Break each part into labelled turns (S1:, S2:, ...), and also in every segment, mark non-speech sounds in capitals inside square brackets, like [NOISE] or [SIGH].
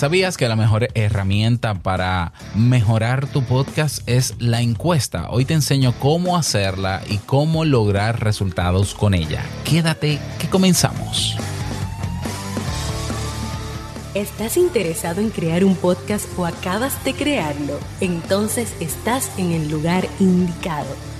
S1: ¿Sabías que la mejor herramienta para mejorar tu podcast es la encuesta? Hoy te enseño cómo hacerla y cómo lograr resultados con ella. Quédate que comenzamos.
S2: ¿Estás interesado en crear un podcast o acabas de crearlo? Entonces estás en el lugar indicado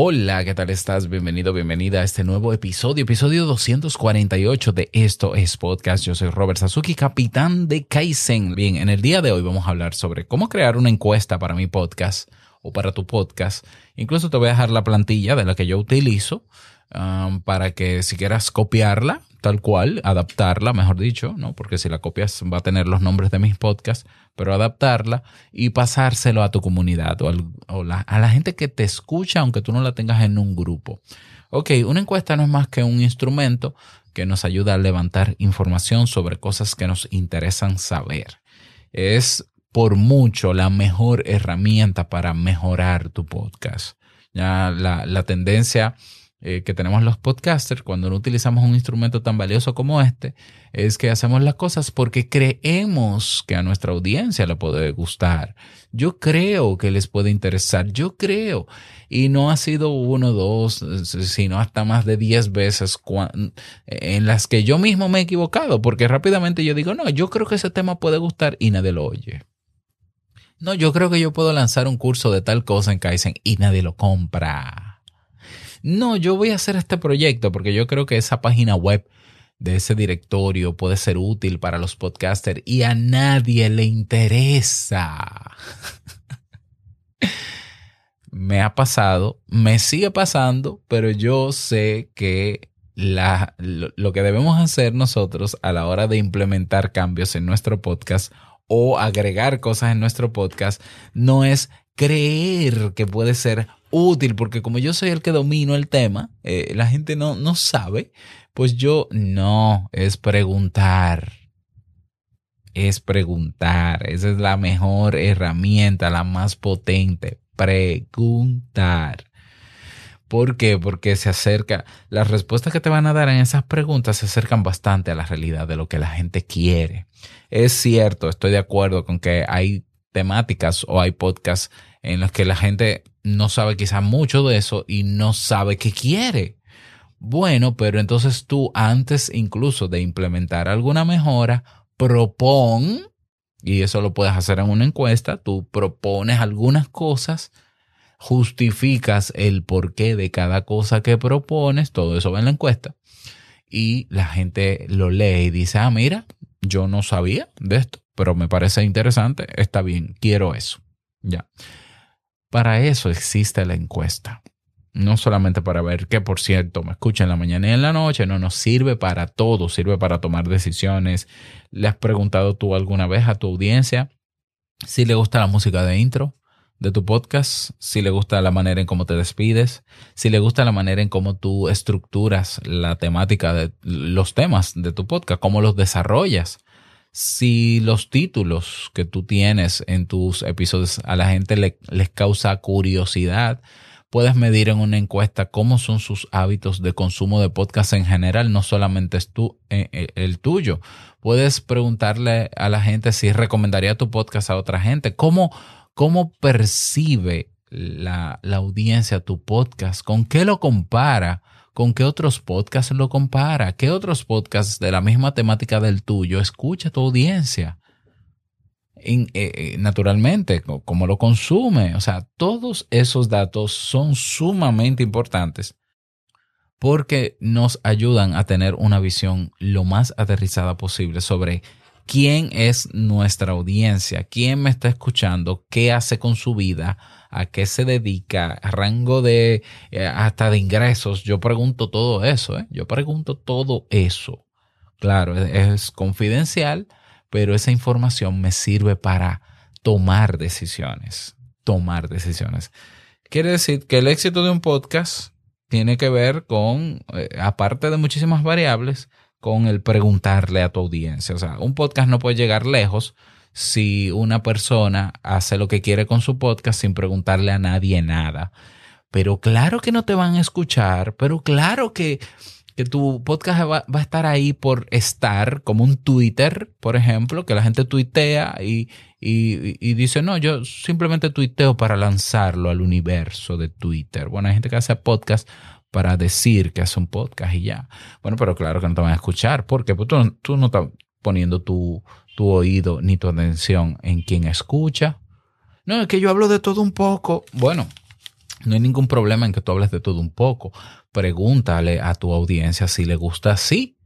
S1: Hola, ¿qué tal estás? Bienvenido, bienvenida a este nuevo episodio, episodio 248 de Esto es Podcast. Yo soy Robert Sasuki, capitán de Kaizen. Bien, en el día de hoy vamos a hablar sobre cómo crear una encuesta para mi podcast o para tu podcast. Incluso te voy a dejar la plantilla de la que yo utilizo um, para que si quieras copiarla, tal cual, adaptarla, mejor dicho, ¿no? Porque si la copias va a tener los nombres de mis podcasts, pero adaptarla y pasárselo a tu comunidad o, a la gente que te escucha, aunque tú no la tengas en un grupo. Ok, una encuesta no es más que un instrumento que nos ayuda a levantar información sobre cosas que nos interesan saber. Es por mucho la mejor herramienta para mejorar tu podcast. Ya la, la tendencia eh, que tenemos los podcasters cuando no utilizamos un instrumento tan valioso como este es que hacemos las cosas porque creemos que a nuestra audiencia le puede gustar. Yo creo que les puede interesar, yo creo. Y no ha sido uno, dos, sino hasta más de diez veces en las que yo mismo me he equivocado, porque rápidamente yo digo, no, yo creo que ese tema puede gustar y nadie lo oye. No, yo creo que yo puedo lanzar un curso de tal cosa en Kaizen y nadie lo compra no, yo voy a hacer este proyecto porque yo creo que esa página web de ese directorio puede ser útil para los podcasters y a nadie le interesa. [LAUGHS] me ha pasado, me sigue pasando, pero yo sé que la, lo, lo, que debemos hacer nosotros a la hora de implementar cambios en nuestro podcast o agregar cosas en nuestro podcast no es creer que puede ser útil, porque como yo soy el que domino el tema, eh, la gente no, no sabe, pues yo no, es preguntar. Es preguntar. Esa es la mejor herramienta, la más potente. Preguntar. ¿Por qué? Porque se acerca, las respuestas que te van a dar en esas preguntas se acercan bastante a la realidad de lo que la gente quiere. Es cierto, estoy de acuerdo con que hay temáticas o hay podcasts en los que la gente no sabe quizá mucho de eso y no sabe qué quiere. Bueno, pero entonces tú antes incluso de implementar alguna mejora, propon, y eso lo puedes hacer en una encuesta, tú propones algunas cosas, justificas el porqué de cada cosa que propones, todo eso en la encuesta, y la gente lo lee y dice, ah, mira, yo no sabía de esto, pero me parece interesante, está bien, quiero eso. Ya. Para eso existe la encuesta. No solamente para ver que, por cierto, me escucha en la mañana y en la noche, no, nos sirve para todo, sirve para tomar decisiones. ¿Le has preguntado tú alguna vez a tu audiencia si le gusta la música de intro de tu podcast? Si le gusta la manera en cómo te despides, si le gusta la manera en cómo tú estructuras la temática de los temas de tu podcast, cómo los desarrollas si los títulos que tú tienes en tus episodios a la gente les causa curiosidad, puedes medir en una encuesta cómo son sus hábitos de consumo de podcast en general, no solamente es tú, eh, eh, el tuyo. Puedes preguntarle a la gente si recomendaría tu podcast a otra gente, cómo, cómo percibe la, la audiencia tu podcast, con qué lo compara ¿Con qué otros podcasts lo compara? ¿Qué otros podcasts de la misma temática del tuyo escucha tu audiencia? Eh, eh, naturalmente, cómo lo consume. O sea, todos esos datos son sumamente importantes porque nos ayudan a tener una visión lo más aterrizada posible sobre quién es nuestra audiencia, quién me está escuchando, qué hace con su vida, a qué se dedica, rango de eh, hasta de ingresos. Yo pregunto todo eso, ¿eh? yo pregunto todo eso. Claro, es, confidencial, pero esa información me sirve para tomar decisiones, tomar decisiones. Quiere decir que el éxito de un podcast tiene que ver con, eh, aparte de muchísimas variables, con el preguntarle a tu audiencia. O sea, un podcast no puede llegar lejos si una persona hace lo que quiere con su podcast sin preguntarle a nadie nada. Pero claro que no te van a escuchar, pero claro que, que tu podcast va, va, a estar ahí por estar, como un Twitter, por ejemplo, que la gente tuitea y, y, y, dice, no, yo simplemente tuiteo para lanzarlo al universo de Twitter. Bueno, hay gente que hace podcast para decir que hace un podcast y ya. Bueno, pero claro que no te van a escuchar. porque Pues tú, tú no estás poniendo tu, tu oído ni tu atención en quien escucha. No, es que yo hablo de todo un poco. Bueno, no hay ningún problema en que tú hables de todo un poco. Pregúntale a tu audiencia si le gusta así.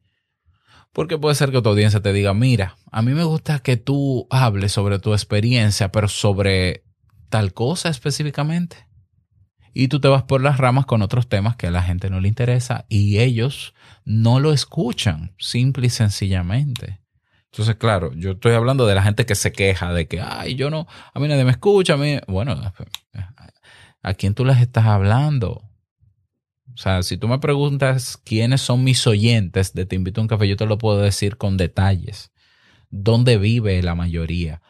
S1: Porque puede ser que tu audiencia te diga, mira, a mí me gusta que tú hables sobre tu experiencia, pero sobre tal cosa específicamente. Y tú te vas por las ramas con otros temas que a la gente no le interesa y ellos no lo escuchan, simple y sencillamente. Entonces, claro, yo estoy hablando de la gente que se queja de que, ay, yo no, a mí nadie me escucha, a mí, bueno, ¿a quién tú les estás hablando? O sea, si tú me preguntas quiénes son mis oyentes de Te invito a un café, yo te lo puedo decir con detalles. ¿Dónde vive la mayoría?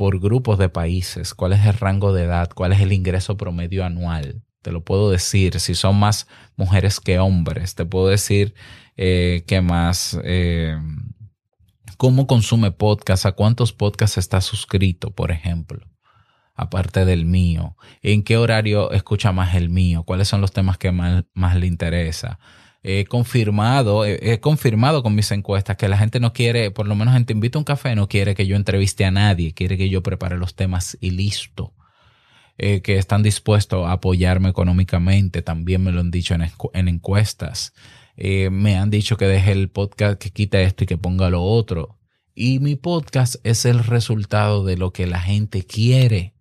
S1: Por grupos de países. ¿Cuál es el rango de edad? ¿Cuál es el ingreso promedio anual? Te lo puedo decir. Si son más mujeres que hombres. Te puedo decir eh, que más... Eh, ¿Cómo consume podcast? ¿A cuántos podcasts está suscrito, por ejemplo? aparte del mío? ¿En qué horario escucha más el mío? ¿Cuáles son los temas que más, le interesa? He confirmado, he, confirmado con mis encuestas que la gente no quiere, por lo menos en Te invito a un café, no quiere que yo entreviste a nadie, quiere que yo prepare los temas y listo. Eh, que están dispuestos a apoyarme económicamente, también me lo han dicho en, encuestas. Eh, me han dicho que deje el podcast, que quite esto y que ponga lo otro. Y mi podcast es el resultado de lo que la gente quiere.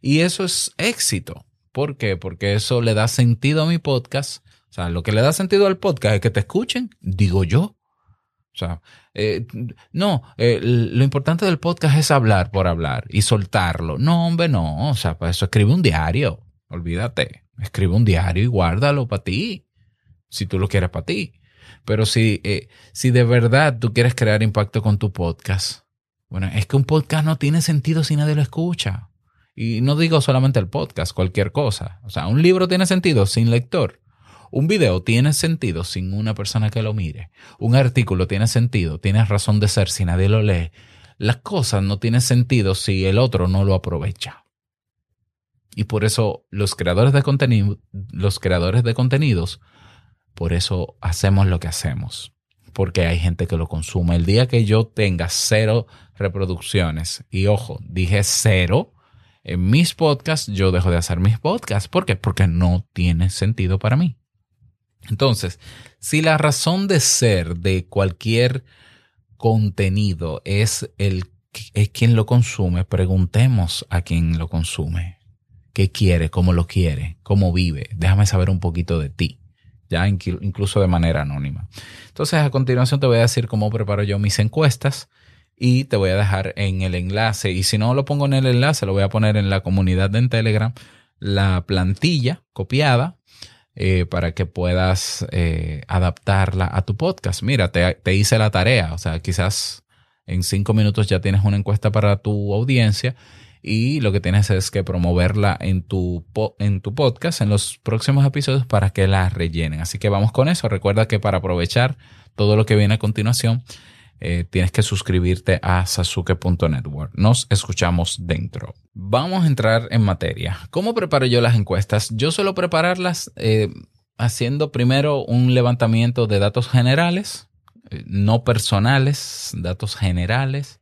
S1: Y eso es éxito. ¿Por qué? Porque eso le da sentido a mi podcast. O sea, lo que le da sentido al podcast es que te escuchen, digo yo. O sea, eh, no, eh, lo importante del podcast es hablar por hablar y soltarlo. No, hombre, no. O sea, para eso escribe un diario. Olvídate. Escribe un diario y guárdalo para ti. Si tú lo quieres para ti. Pero si, eh, si de verdad tú quieres crear impacto con tu podcast, bueno, es que un podcast no tiene sentido si nadie lo escucha. Y no digo solamente el podcast, cualquier cosa. O sea, un libro tiene sentido sin lector. Un video tiene sentido sin una persona que lo mire. Un artículo tiene sentido, tiene razón de ser si nadie lo lee. Las cosas no tienen sentido si el otro no lo aprovecha. Y por eso los creadores de los creadores de contenidos, por eso hacemos lo que hacemos. Porque hay gente que lo consume. El día que yo tenga cero reproducciones, y ojo, dije cero, en mis podcasts, yo dejo de hacer mis podcasts. ¿Por qué? Porque no tiene sentido para mí. Entonces, si la razón de ser de cualquier contenido es el es quien lo consume, preguntemos a quien lo consume. ¿Qué quiere? ¿Cómo lo quiere? ¿Cómo vive? Déjame saber un poquito de ti, ya incluso de manera anónima. Entonces, a continuación te voy a decir cómo preparo yo mis encuestas y te voy a dejar en el enlace. Y si no lo pongo en el enlace, lo voy a poner en la comunidad de Telegram, la plantilla copiada eh, para que puedas eh, adaptarla a tu podcast. Mira, te, te, hice la tarea, o sea, quizás en cinco minutos ya tienes una encuesta para tu audiencia y lo que tienes es que promoverla en tu, en tu podcast en los próximos episodios para que la rellenen. Así que vamos con eso. Recuerda que para aprovechar todo lo que viene a continuación, eh, tienes que suscribirte a sasuke.network. Nos escuchamos dentro. Vamos a entrar en materia. ¿Cómo preparo yo las encuestas? Yo suelo prepararlas eh, haciendo primero un levantamiento de datos generales, eh, no personales, datos generales,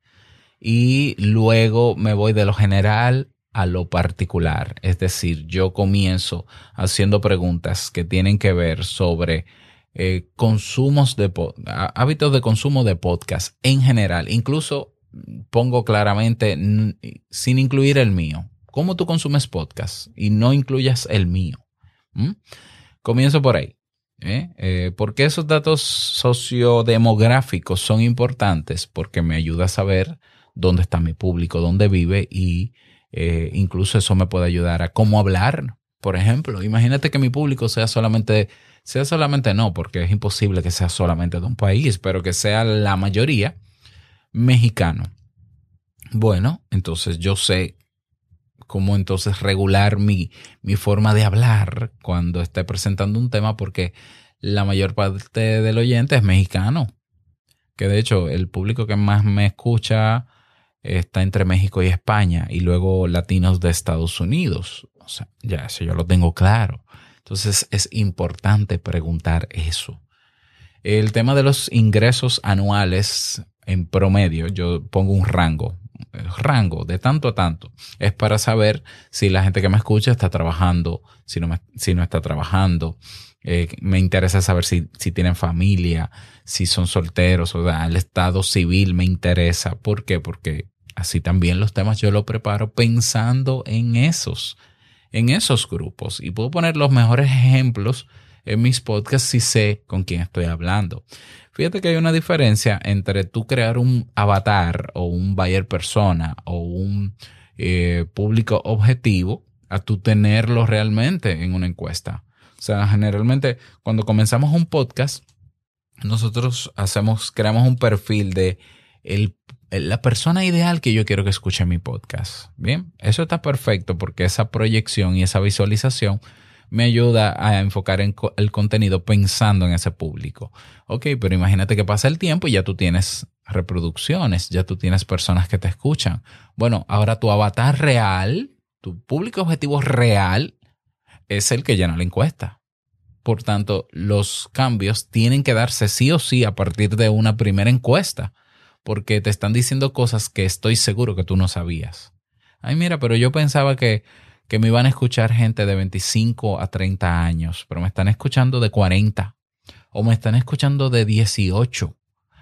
S1: y luego me voy de lo general a lo particular. Es decir, yo comienzo haciendo preguntas que tienen que ver sobre eh, consumos de hábitos de consumo de podcast en general. Incluso pongo claramente sin incluir el mío. ¿Cómo tú consumes podcast y no incluyas el mío? ¿Mm? Comienzo por ahí. ¿Eh? Eh, ¿Por qué esos datos sociodemográficos son importantes? Porque me ayuda a saber dónde está mi público, dónde vive y eh, incluso eso me puede ayudar a cómo hablar. Por ejemplo, imagínate que mi público sea solamente, sea solamente no, porque es imposible que sea solamente de un país, pero que sea la mayoría mexicano. Bueno, entonces yo sé cómo entonces regular mi, mi forma de hablar cuando esté presentando un tema porque la mayor parte del oyente es mexicano. Que de hecho el público que más me escucha está entre México y España y luego latinos de Estados Unidos. O sea, ya eso yo lo tengo claro. Entonces es importante preguntar eso. El tema de los ingresos anuales en promedio, yo pongo un rango, rango de tanto a tanto. Es para saber si la gente que me escucha está trabajando, si no, si no está trabajando. Eh, me interesa saber si, si, tienen familia, si son solteros, o sea, el estado civil me interesa. ¿Por qué? Porque así también los temas yo los preparo pensando en esos, en esos grupos. Y puedo poner los mejores ejemplos en mis podcasts si sé con quién estoy hablando. Fíjate que hay una diferencia entre tú crear un avatar o un buyer persona o un eh, público objetivo a tú tenerlo realmente en una encuesta. O sea, generalmente cuando comenzamos un podcast, nosotros hacemos, creamos un perfil de el, la persona ideal que yo quiero que escuche mi podcast. Bien, eso está perfecto porque esa proyección y esa visualización me ayuda a enfocar en el contenido pensando en ese público. Ok, pero imagínate que pasa el tiempo y ya tú tienes reproducciones, ya tú tienes personas que te escuchan. Bueno, ahora tu avatar real, tu público objetivo real, es el que llena la encuesta. Por tanto, los cambios tienen que darse sí o sí a partir de una primera encuesta, porque te están diciendo cosas que estoy seguro que tú no sabías. Ay, mira, pero yo pensaba que que me iban a escuchar gente de 25 a 30 años, pero me están escuchando de 40 o me están escuchando de 18.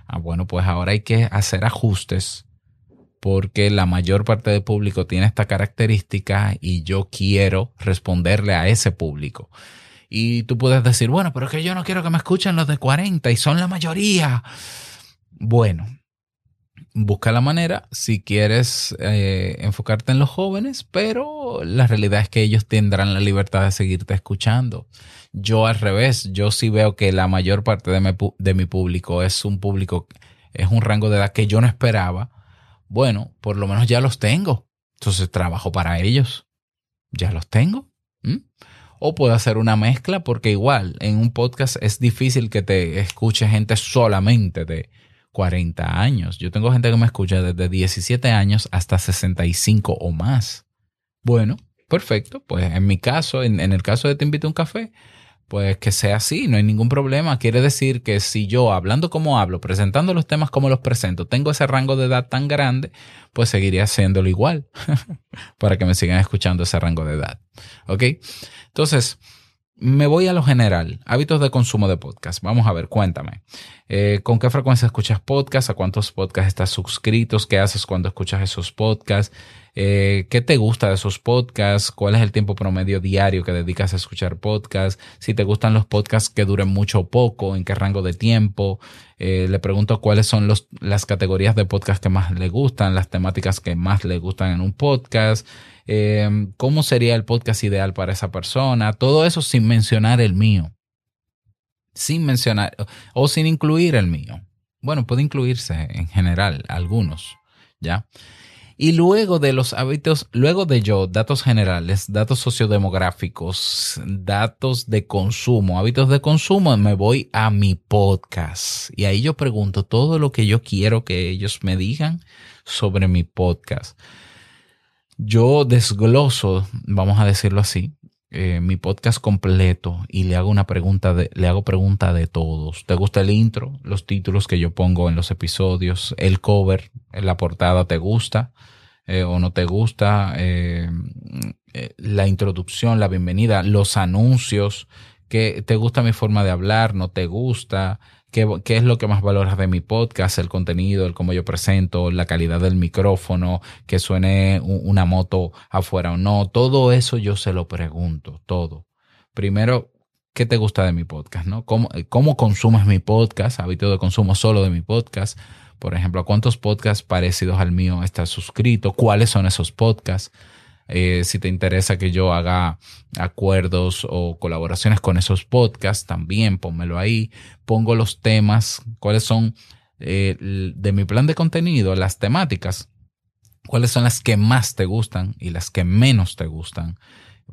S1: Ah, bueno, pues ahora hay que hacer ajustes porque la mayor parte del público tiene esta característica y yo quiero responderle a ese público. Y tú puedes decir, bueno, pero es que yo no quiero que me escuchen los de 40 y son la mayoría. Bueno, busca la manera si quieres eh, enfocarte en los jóvenes, pero la realidad es que ellos tendrán la libertad de seguirte escuchando. Yo al revés, yo sí veo que la mayor parte de mi, público es un público, es un rango de edad que yo no esperaba. Bueno, por lo menos ya los tengo. Entonces trabajo para ellos. Ya los tengo. O puedo hacer una mezcla porque igual en un podcast es difícil que te escuche gente solamente de 40 años. Yo tengo gente que me escucha desde 17 años hasta 65 o más. Bueno, perfecto. Pues en mi caso, en, el caso de Te invito a un café, pues que sea así, no hay ningún problema. Quiere decir que si yo, hablando como hablo, presentando los temas como los presento, tengo ese rango de edad tan grande, pues seguiría haciéndolo igual [LAUGHS] para que me sigan escuchando ese rango de edad. ¿Ok? Entonces, me voy a lo general, hábitos de consumo de podcast. Vamos a ver, cuéntame. Eh, ¿Con qué frecuencia escuchas podcast? ¿A cuántos podcasts estás suscritos? ¿Qué haces cuando escuchas esos podcasts? Eh, ¿Qué te gusta de esos podcasts? ¿Cuál es el tiempo promedio diario que dedicas a escuchar podcasts? Si te gustan los podcasts que duren mucho o poco, ¿en qué rango de tiempo? Eh, le pregunto cuáles son las categorías de podcast que más le gustan, las temáticas que más le gustan en un podcast. Em, cómo sería el podcast ideal para esa persona, todo eso sin mencionar el mío, sin mencionar o sin incluir el mío. Bueno, puede incluirse en general algunos, ¿ya? Y luego de los hábitos, luego de yo, datos generales, datos sociodemográficos, datos de consumo, hábitos de consumo, me voy a mi podcast. Y ahí yo pregunto todo lo que yo quiero que ellos me digan sobre mi podcast. Yo desgloso, vamos a decirlo así, eh, mi podcast completo y le hago una pregunta de, le hago pregunta de todos. ¿Te gusta el intro? Los títulos que yo pongo en los episodios, el cover, la portada, ¿te gusta? Eh, o no te gusta? Eh, la introducción, la bienvenida, los anuncios, que te gusta mi forma de hablar, no te gusta, ¿Qué, es lo que más valoras de mi podcast? El contenido, el cómo yo presento, la calidad del micrófono, que suene una moto afuera o no. Todo eso yo se lo pregunto, todo. Primero, qué te gusta de mi podcast, ¿no? ¿Cómo, cómo consumes mi podcast? Hábito de consumo solo de mi podcast. Por ejemplo, ¿a cuántos podcasts parecidos al mío estás suscrito? ¿Cuáles son esos podcasts? Eh, si te interesa que yo haga acuerdos o colaboraciones con esos podcasts, también pónmelo ahí. Pongo los temas, cuáles son eh, de mi plan de contenido, las temáticas, cuáles son las que más te gustan y las que menos te gustan.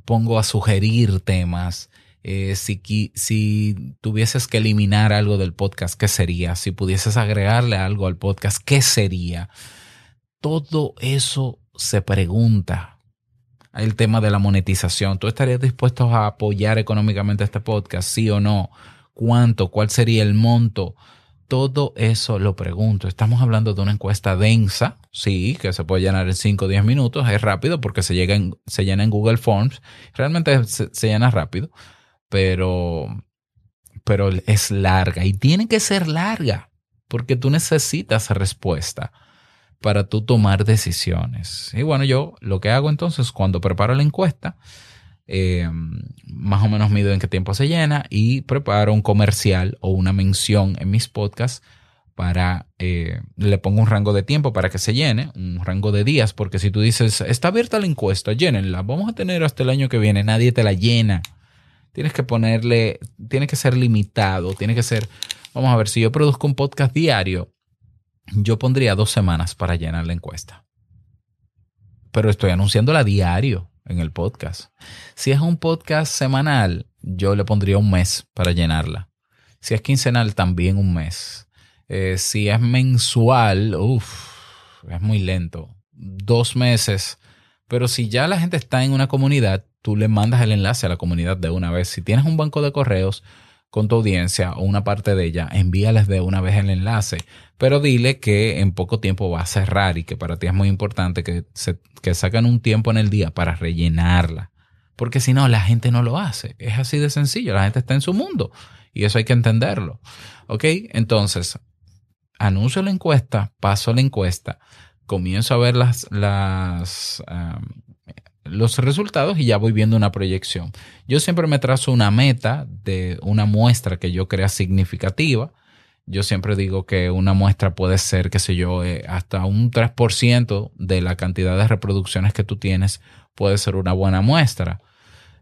S1: Pongo a sugerir temas. Eh, si, si tuvieses que eliminar algo del podcast, ¿qué sería? Si pudieses agregarle algo al podcast, ¿qué sería? Todo eso se pregunta el tema de la monetización. ¿Tú estarías dispuesto a apoyar económicamente este podcast? ¿Sí o no? ¿Cuánto? ¿Cuál sería el monto? Todo eso lo pregunto. Estamos hablando de una encuesta densa, sí, que se puede llenar en 5 o 10 minutos. Es rápido porque se, llega se llena en Google Forms. Realmente se, se llena rápido, pero, pero es larga y tiene que ser larga porque tú necesitas respuesta para tú tomar decisiones. Y bueno, yo lo que hago entonces cuando preparo la encuesta, eh, más o menos mido en qué tiempo se llena y preparo un comercial o una mención en mis podcasts para, eh, le pongo un rango de tiempo para que se llene, un rango de días, porque si tú dices, está abierta la encuesta, llénenla, vamos a tener hasta el año que viene, nadie te la llena. Tienes que ponerle, tiene que ser limitado, tiene que ser, vamos a ver, si yo produzco un podcast diario, yo pondría dos semanas para llenar la encuesta. Pero estoy anunciándola diario en el podcast. Si es un podcast semanal, yo le pondría un mes para llenarla. Si es quincenal, también un mes. Eh, si es mensual, uff, es muy lento. Dos meses. Pero si ya la gente está en una comunidad, tú le mandas el enlace a la comunidad de una vez. Si tienes un banco de correos, con tu audiencia o una parte de ella, envíales de una vez el enlace, pero dile que en poco tiempo va a cerrar y que para ti es muy importante que, se, que saquen un tiempo en el día para rellenarla. Porque si no, la gente no lo hace. Es así de sencillo. La gente está en su mundo y eso hay que entenderlo. ¿Ok? Entonces, anuncio la encuesta, paso la encuesta, comienzo a ver las, las, los resultados y ya voy viendo una proyección. Yo siempre me trazo una meta de una muestra que yo crea significativa. Yo siempre digo que una muestra puede ser, qué sé yo, eh, hasta un 3% de la cantidad de reproducciones que tú tienes puede ser una buena muestra.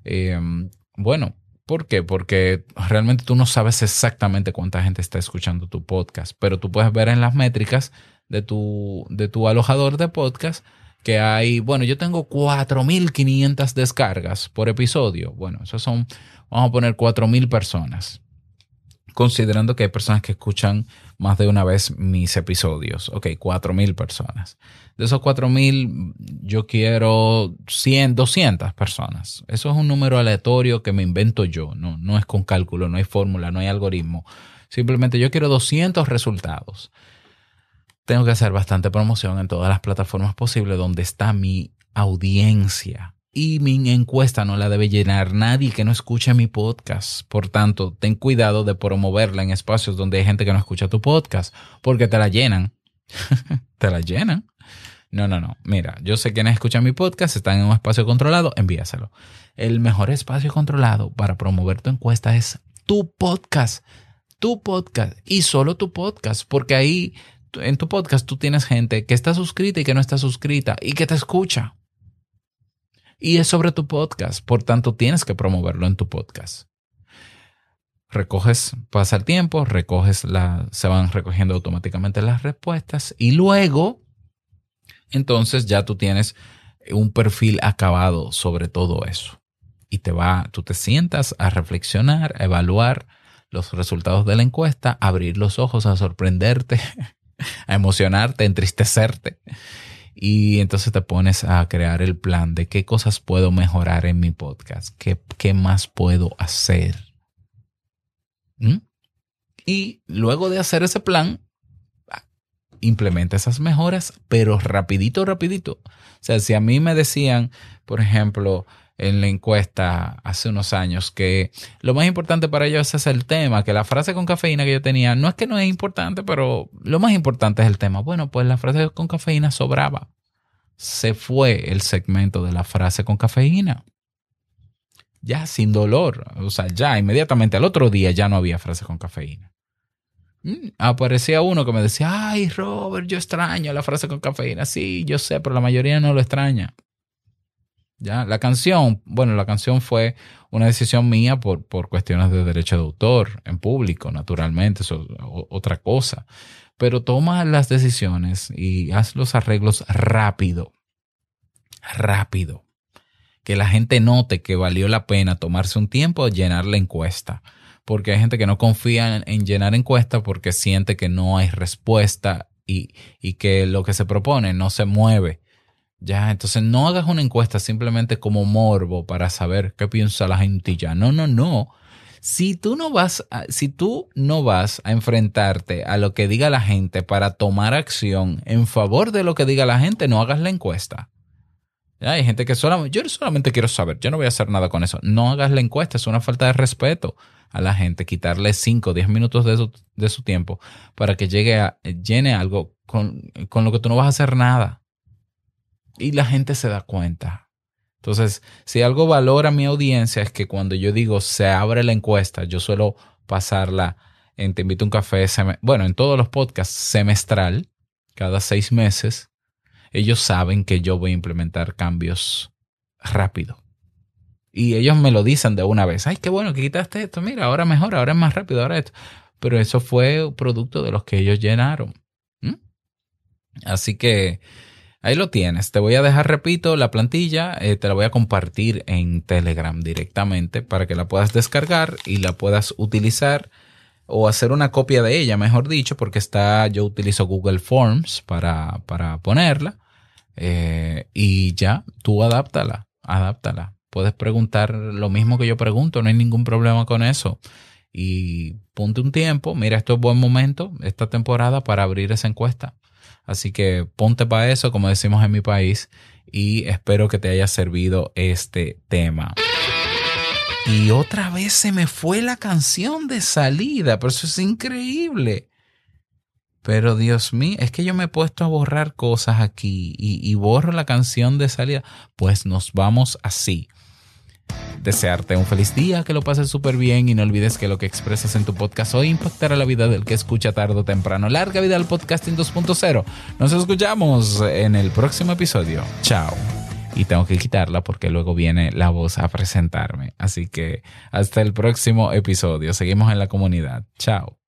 S1: Em, bueno, ¿por qué? Porque realmente tú no sabes exactamente cuánta gente está escuchando tu podcast, pero tú puedes ver en las métricas de tu, de tu alojador de podcast que hay, bueno, yo tengo 4.500 descargas por episodio. Bueno, eso son, vamos a poner 4.000 personas, considerando que hay personas que escuchan más de una vez mis episodios. Ok, 4.000 personas. De esos 4.000, yo quiero 100, 200 personas. Eso es un número aleatorio que me invento yo. No, no es con cálculo, no hay fórmula, no hay algoritmo. Simplemente yo quiero 200 resultados tengo que hacer bastante promoción en todas las plataformas posibles donde está mi audiencia. Y mi encuesta no la debe llenar nadie que no escuche mi podcast. Por tanto, ten cuidado de promoverla en espacios donde hay gente que no escucha tu podcast, porque te la llenan. [LAUGHS] te la llenan. No, no, no. Mira, yo sé quienes escuchan mi podcast están en un espacio controlado, envíaselo. El mejor espacio controlado para promover tu encuesta es tu podcast. Tu podcast y solo tu podcast, porque ahí en tu podcast tú tienes gente que está suscrita y que no está suscrita y que te escucha. Y es sobre tu podcast, por tanto tienes que promoverlo en tu podcast. Recoges, pasa el tiempo, recoges la, se van recogiendo automáticamente las respuestas y luego, entonces ya tú tienes un perfil acabado sobre todo eso. Y te va, tú te sientas a reflexionar, a evaluar los resultados de la encuesta, abrir los ojos, a sorprenderte [LAUGHS] [LAUGHS] a emocionarte, a entristecerte. Y entonces te pones a crear el plan de qué cosas puedo mejorar en mi podcast, qué, qué más puedo hacer. ¿Mm? Y luego de hacer ese plan, implementa esas mejoras, pero rapidito, rapidito. O sea, si a mí me decían, por ejemplo, en la encuesta hace unos años que lo más importante para ellos es el tema, que la frase con cafeína que yo tenía no es que no es importante, pero lo más importante es el tema. Bueno, pues la frase con cafeína sobraba. Se fue el segmento de la frase con cafeína. ya sin dolor. O sea, ya inmediatamente al otro día ya no había frase con cafeína. Mm, aparecía uno que me decía, ay, Robert, yo extraño la frase con cafeína. Sí, yo sé, pero la mayoría no lo extraña. Ya, la canción, bueno, la canción fue una decisión mía por, por cuestiones de derecho de autor en público, naturalmente, eso otra cosa. Pero toma las decisiones y haz los arreglos rápido. Rápido. Que la gente note que valió la pena tomarse un tiempo a llenar la encuesta porque hay gente que no confía en, llenar encuestas porque siente que no hay respuesta y, que lo que se propone no se mueve. Ya, entonces no hagas una encuesta simplemente como morbo para saber qué piensa la gente ya. No, no, no. Si tú no vas a, si tú no vas a enfrentarte a lo que diga la gente para tomar acción en favor de lo que diga la gente, no hagas la encuesta. Hay gente que solamente, yo solamente quiero saber, yo no voy a hacer nada con eso. No hagas la encuesta, es una falta de respeto a la gente, quitarle 5 o 10 minutos de su, de su, tiempo para que llegue a, llene algo con, con lo que tú no vas a hacer nada. Y la gente se da cuenta. Entonces, si algo valora mi audiencia es que cuando yo digo se abre la encuesta, yo suelo pasarla en Te invito a un café, bueno, en todos los podcasts semestral, cada seis meses, ellos saben que yo voy a implementar cambios rápido. Y ellos me lo dicen de una vez. Ay, qué bueno que quitaste esto. Mira, ahora mejor, ahora es más rápido, ahora esto. Pero eso fue producto de los que ellos llenaron. Así que ahí lo tienes. Te voy a dejar, repito, la plantilla. Eh, te la voy a compartir en Telegram directamente para que la puedas descargar y la puedas utilizar o hacer una copia de ella, mejor dicho, porque está, yo utilizo Google Forms para, para ponerla. Eh, y ya, tú adáptala, adáptala puedes preguntar lo mismo que yo pregunto, no hay ningún problema con eso. Y ponte un tiempo, mira, esto es buen momento, esta temporada, para abrir esa encuesta. Así que ponte para eso, como decimos en mi país, y espero que te haya servido este tema. Y otra vez se me fue la canción de salida, pero eso es increíble. Pero Dios mío, es que yo me he puesto a borrar cosas aquí y, y borro la canción de salida. Pues nos vamos así desearte un feliz día, que lo pases súper bien y no olvides que lo que expresas en tu podcast hoy impactará la vida del que escucha tarde o temprano. Larga vida al podcasting 2.0. Nos escuchamos en el próximo episodio. Chao. Y tengo que quitarla porque luego viene la voz a presentarme. Así que hasta el próximo episodio. Seguimos en la comunidad. Chao.